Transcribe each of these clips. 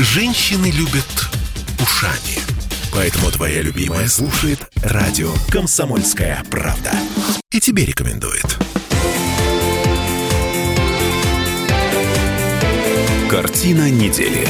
Женщины любят ушами. Поэтому твоя любимая слушает радио «Комсомольская правда». И тебе рекомендует. Картина недели.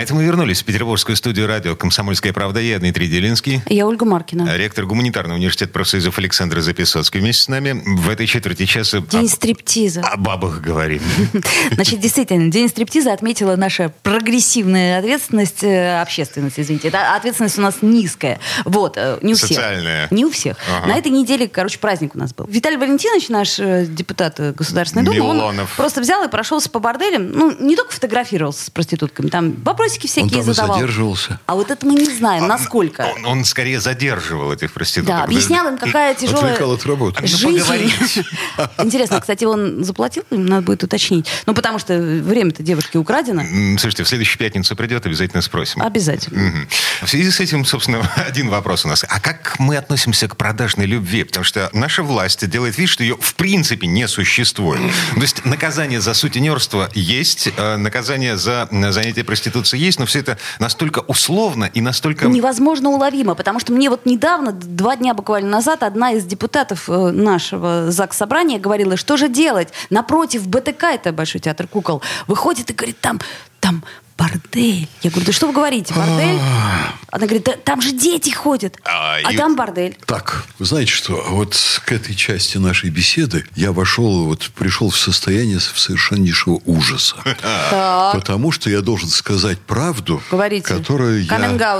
А это мы вернулись в петербургскую студию радио «Комсомольская правда». Я Дмитрий Делинский. Я Ольга Маркина. Ректор гуманитарного университета профсоюзов Александр Записоцкий вместе с нами. В этой четверти часа День об, стриптиза. о бабах говорим. Значит, действительно, День стриптиза отметила наша прогрессивная ответственность, э, общественность, извините. Это ответственность у нас низкая. Вот, э, не у всех. Социальная. Не у всех. Ага. На этой неделе, короче, праздник у нас был. Виталий Валентинович, наш э, депутат Государственной Думы, он просто взял и прошелся по борделям. Ну, не только фотографировался с проститутками, там вопросики Он всякие там и задавал. задерживался. А вот это мы не знаем, насколько. Он, он скорее задерживал этих проституток. Да, объяснял им, какая тяжелая от работы. Ну, жизнь. поговорить. Интересно, кстати, он заплатил? Им надо будет уточнить. Ну, потому что время-то девушки украдено. Слушайте, в следующую пятницу придет, обязательно спросим. Обязательно. Мгм. В связи с этим, собственно, один вопрос у нас. А как мы относимся к продажной любви? Потому что наша власть делает вид, что ее в принципе не существует. То есть наказание за сутенерство есть, э, наказание за занятие проституцией есть, но все это настолько условно и настолько... Невозможно уловимо, потому что мне вот недавно, два дня буквально назад, одна из депутатов э, нашего ЗАГС собрания говорила, что же делать? Напротив БТК, это Большой театр кукол, выходит и говорит, там, там бордель. Я говорю, да что вы говорите, бордель? Она говорит, да там же дети ходят, А, а и- там бордель. Так, вы знаете что, вот к этой части нашей беседы я вошел, вот пришел в состояние совершеннейшего ужаса. Потому что я должен сказать правду, Говорите. которую я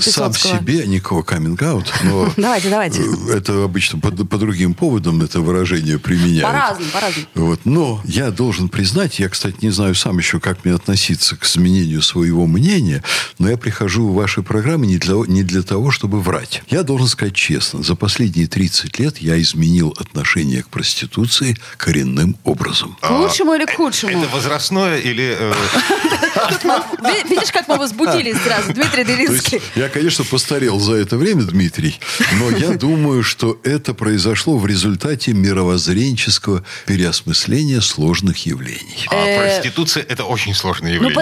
сам себе, никакого каминг-аут, но Давайте, давайте. э, это обычно по, по другим поводам это выражение применяют. По-разному, по-разному. Вот. Но я должен признать, я, кстати, не знаю сам еще, как мне относиться к изменению своего мнения, но я прихожу в ваши программы не для, не для того, чтобы врать. Я должен сказать честно, за последние 30 лет я изменил отношение к проституции коренным образом. К лучшему или к худшему? Это возрастное или... э, Ви- Видишь, как мы возбудились сразу, Дмитрий Делинский. я, конечно, постарел за это время, Дмитрий, но я думаю, что это произошло в результате мировоззренческого переосмысления сложных явлений. а проституция это очень сложное Ну явление.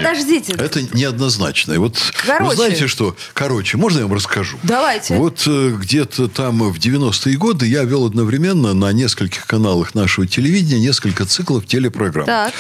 Подождите. Это неоднозначно. И Вот Короче. вы знаете что? Короче, можно я вам расскажу? Давайте. Вот э, где-то там в 90-е годы я вел одновременно на нескольких каналах нашего телевидения несколько циклов телепрограмм. Так.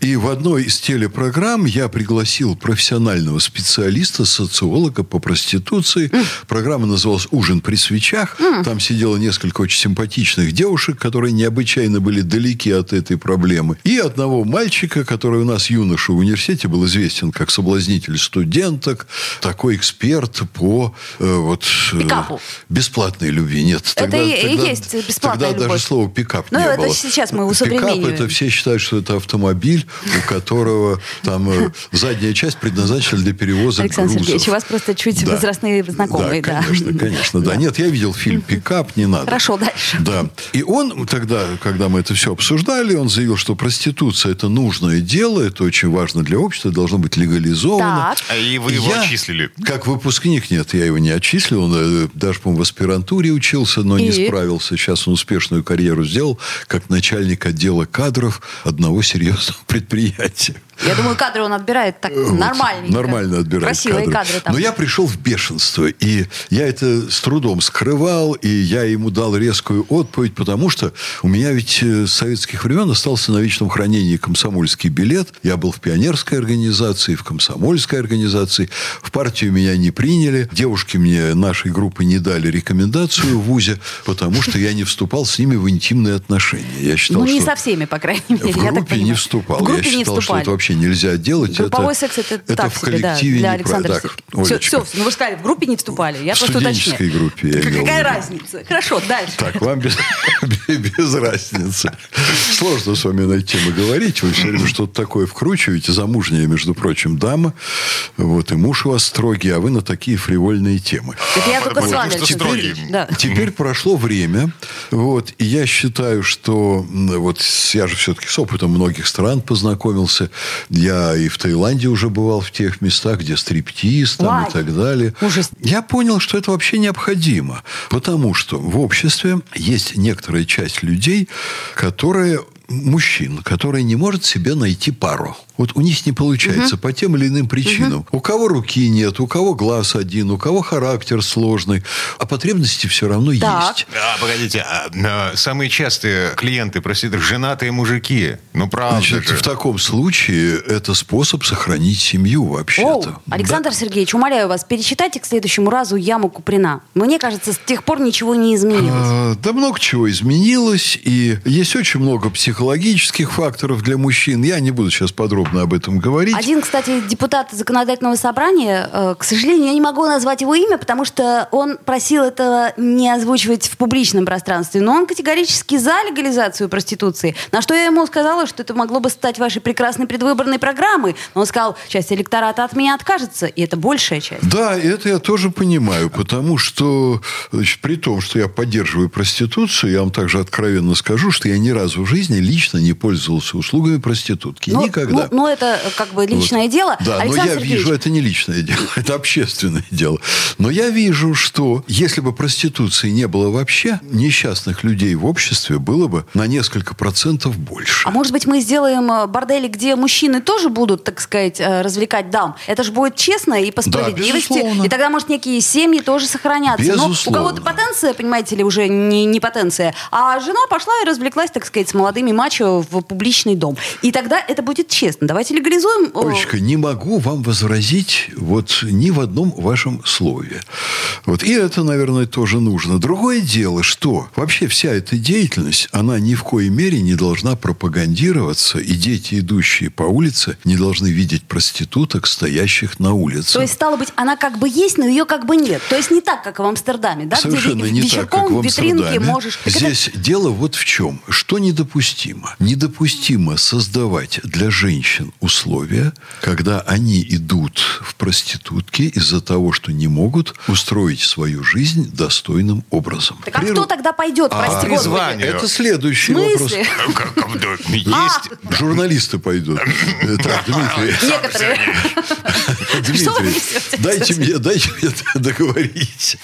И в одной из телепрограмм я пригласил профессионального специалиста, социолога по проституции. Программа называлась «Ужин при свечах». Там сидело несколько очень симпатичных девушек, которые необычайно были далеки от этой проблемы. И одного мальчика, который у нас юноша в университете был известен как соблазнитель студенток, такой эксперт по э, вот, э, Пикапу. бесплатной любви. Нет, Это и- и есть бесплатная Тогда любовь. даже слова пикап Ну, не это было. сейчас мы Пикап усовремениваем. это все считают, что это автомобиль, у которого там э, задняя часть предназначена для перевоза Александр грузов. Сергеевич, у вас просто чуть Да. возрастные знакомые. Да, Да, конечно, конечно. Да, нет, я видел фильм «Пикап», не надо. Хорошо, дальше. Да. И он тогда, когда мы это все обсуждали, он заявил, что проституция – это нужное дело, это очень важно для общества, должно быть легализовано. Так. А и вы его Я, отчислили. Как выпускник, нет, я его не отчислил. Он э, даже, по-моему, в аспирантуре учился, но не И? справился. Сейчас он успешную карьеру сделал как начальник отдела кадров одного серьезного предприятия. Я думаю, кадры он отбирает так Вот, нормальненько. Нормально отбирает Красивые кадры, там. Но я пришел в бешенство, и я это с трудом скрывал, и я ему дал резкую отповедь, потому что у меня ведь э, с советских времен остался на вечном хранении комсомольский билет. Я был в пионерской организации, в комсомольской организации. В партию меня не приняли. Девушки мне нашей группы не дали рекомендацию в ВУЗе, потому что я не вступал с ними в интимные отношения. Я считал, Ну, не что... со всеми, по крайней мере. В группе не вступал. В группе я не считал, что вступали. это вообще нельзя делать. Групповой это, секс это, это так в себе, да, коллективе для Александра про-. Так, все, все, ну вы сказали, в группе не вступали. Я В просто студенческой уточняю. группе я имел Какая разница? Хорошо, дальше. Так, вам без, без разницы. Сложно с вами на эту тему говорить. Вы все время что-то такое вкручиваете. Замужняя, между прочим, дама. Вот, и муж у вас строгий, а вы на такие фривольные темы. Это я только с вами. Сергеевич. Да. Теперь прошло время, вот, и я считаю, что вот я же все-таки с опытом многих стран познакомился. Я и в Таиланде уже бывал в тех местах, где стриптиз там, Вай. и так далее. Ужас. Я понял, что это вообще необходимо, потому что в обществе есть некоторая часть людей, которые мужчин, который не может себе найти пару. Вот у них не получается угу. по тем или иным причинам. Угу. У кого руки нет, у кого глаз один, у кого характер сложный, а потребности все равно так. есть. А, погодите, а, а, самые частые клиенты проституток женатые мужики. Ну, правда Значит, же. в таком случае это способ сохранить семью вообще-то. Александр да? Сергеевич, умоляю вас, пересчитайте к следующему разу яму Куприна. Мне кажется, с тех пор ничего не изменилось. А, да много чего изменилось, и есть очень много психологических факторов для мужчин. Я не буду сейчас подробно подробно об этом говорить. Один, кстати, депутат законодательного собрания, э, к сожалению, я не могу назвать его имя, потому что он просил это не озвучивать в публичном пространстве, но он категорически за легализацию проституции. На что я ему сказала, что это могло бы стать вашей прекрасной предвыборной программой. Но он сказал, часть электората от меня откажется, и это большая часть. Да, это я тоже понимаю, потому что значит, при том, что я поддерживаю проституцию, я вам также откровенно скажу, что я ни разу в жизни лично не пользовался услугами проститутки. Ну, Никогда. Ну, ну, это как бы личное вот. дело. Да, Александр но я Сергеевич... вижу, это не личное дело, это общественное дело. Но я вижу, что если бы проституции не было вообще, несчастных людей в обществе было бы на несколько процентов больше. А может быть, мы сделаем э, бордели, где мужчины тоже будут, так сказать, э, развлекать дам? Это же будет честно и по справедливости. Да, и тогда, может, некие семьи тоже сохранятся. Безусловно. Но у кого-то потенция, понимаете ли, уже не, не потенция. А жена пошла и развлеклась, так сказать, с молодыми мачо в публичный дом. И тогда это будет честно. Давайте легализуем. Олечка, не могу вам возразить вот ни в одном вашем слове. Вот. И это, наверное, тоже нужно. Другое дело, что вообще вся эта деятельность, она ни в коей мере не должна пропагандироваться, и дети, идущие по улице, не должны видеть проституток, стоящих на улице. То есть, стало быть, она как бы есть, но ее как бы нет. То есть, не так, как в Амстердаме, да? Совершенно Где не так, как в Амстердаме. можешь... Здесь это... дело вот в чем. Что недопустимо? Недопустимо создавать для женщин женщин условия, когда они идут в проститутки из-за того, что не могут устроить свою жизнь достойным образом. Так а Прир... кто тогда пойдет, прости а? Это следующий вопрос. Есть. А. Журналисты пойдут. Так, Дмитрий. Некоторые. Дмитрий, дайте мне, дайте мне договорить.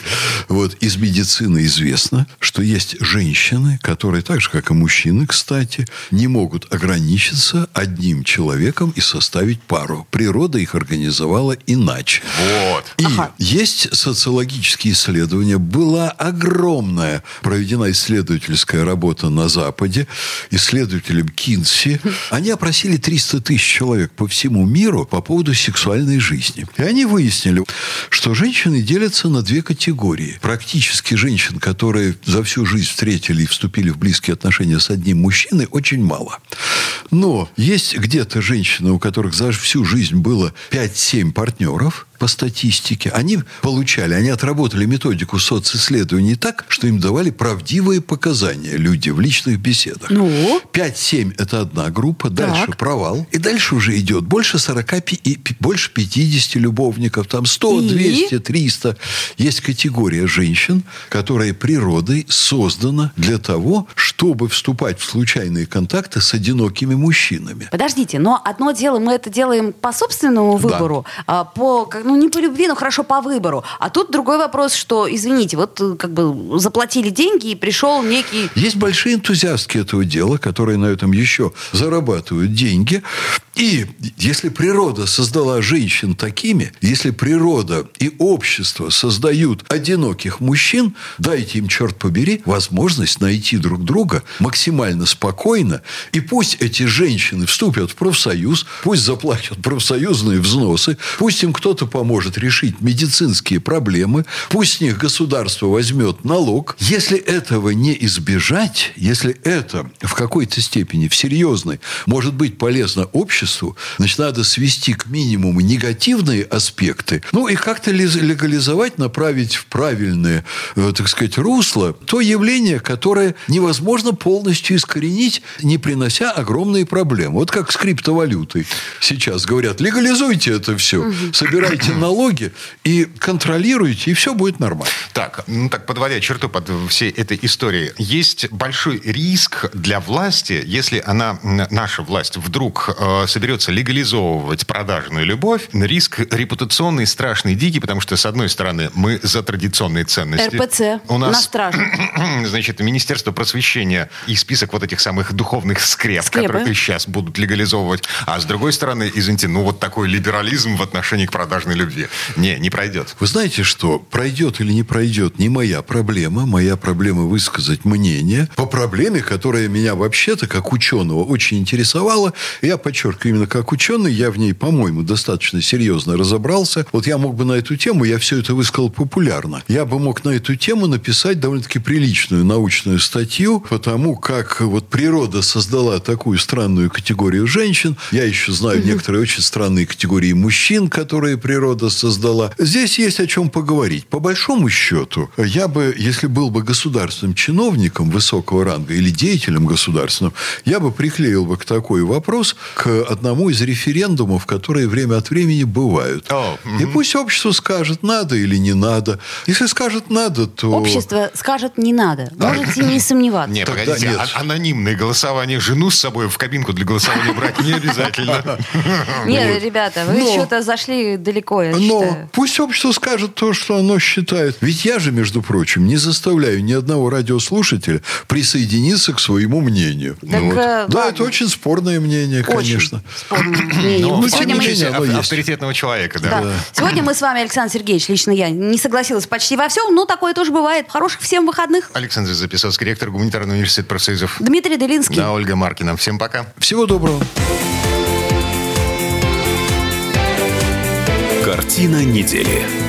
Вот из медицины известно, что есть женщины, которые так же, как и мужчины, кстати, не могут ограничиться одним человеком человеком и составить пару. Природа их организовала иначе. Вот. И ага. есть социологические исследования. Была огромная проведена исследовательская работа на Западе исследователем Кинси. Они опросили 300 тысяч человек по всему миру по поводу сексуальной жизни. И они выяснили, что женщины делятся на две категории. Практически женщин, которые за всю жизнь встретили и вступили в близкие отношения с одним мужчиной, очень мало. Но есть где-то женщины, у которых за всю жизнь было 5-7 партнеров, по статистике, они получали, они отработали методику социсследований так, что им давали правдивые показания люди в личных беседах. Ну? 5-7 – это одна группа, дальше так. провал. И дальше уже идет больше 40, и, больше 50 любовников, там 100, и? 200, 300. Есть категория женщин, которая природой создана для того, чтобы вступать в случайные контакты с одинокими мужчинами. Подождите, но одно дело, мы это делаем по собственному выбору, да. а по ну, не по любви, но хорошо по выбору. А тут другой вопрос, что, извините, вот э, как бы заплатили деньги и пришел некий... Есть большие энтузиастки этого дела, которые на этом еще зарабатывают деньги. И если природа создала женщин такими, если природа и общество создают одиноких мужчин, дайте им, черт побери, возможность найти друг друга максимально спокойно. И пусть эти женщины вступят в профсоюз, пусть заплатят профсоюзные взносы, пусть им кто-то поможет решить медицинские проблемы, пусть с них государство возьмет налог. Если этого не избежать, если это в какой-то степени, в серьезной, может быть полезно обществу, значит, надо свести к минимуму негативные аспекты, ну и как-то легализовать, направить в правильное, э, так сказать, русло то явление, которое невозможно полностью искоренить, не принося огромные проблемы. Вот как с криптовалютой. Сейчас говорят, легализуйте это все, собирайте налоги и контролируете, и все будет нормально. Так, ну так, подводя черту под всей этой историей, есть большой риск для власти, если она, наша власть, вдруг э, соберется легализовывать продажную любовь, риск репутационный, страшный, дикий, потому что, с одной стороны, мы за традиционные ценности. РПЦ У на нас, страже. значит, Министерство просвещения и список вот этих самых духовных скреп, Скрепы. которые сейчас будут легализовывать. А с другой стороны, извините, ну вот такой либерализм в отношении к продажной любви. Не, не пройдет. Вы знаете что? Пройдет или не пройдет, не моя проблема. Моя проблема высказать мнение по проблеме, которая меня вообще-то, как ученого, очень интересовала. Я подчеркиваю, именно как ученый, я в ней, по-моему, достаточно серьезно разобрался. Вот я мог бы на эту тему, я все это высказал популярно. Я бы мог на эту тему написать довольно-таки приличную научную статью, потому как вот природа создала такую странную категорию женщин. Я еще знаю некоторые очень странные категории мужчин, которые природа создала. Здесь есть о чем поговорить. По большому счету, я бы, если был бы государственным чиновником высокого ранга или деятелем государственным, я бы приклеил бы к такой вопрос к одному из референдумов, которые время от времени бывают. О, И пусть общество скажет, надо или не надо. Если скажет надо, то... Общество скажет не надо. Можете не сомневаться. Не, Тогда погодите, нет. а- анонимное голосование. Жену с собой в кабинку для голосования брать не обязательно. Нет, ребята, вы что-то зашли далеко, я Но пусть общество скажет то, что оно считает. Ведь я же, между прочим, не заставляю ни одного радиослушателя присоединиться к своему мнению. Так, Вот. э, да, ладно. это очень спорное мнение, конечно. Ну, Сегодня мы- авторитетного человека, да. Да. Сегодня мы с вами, Александр Сергеевич, лично я, не согласилась почти во всем, но такое тоже бывает. Хороших всем выходных. Александр Записовский, ректор Гуманитарного университета профсоюзов. Дмитрий Делинский. Да, Ольга Маркина. Всем пока. Всего доброго. Картина недели.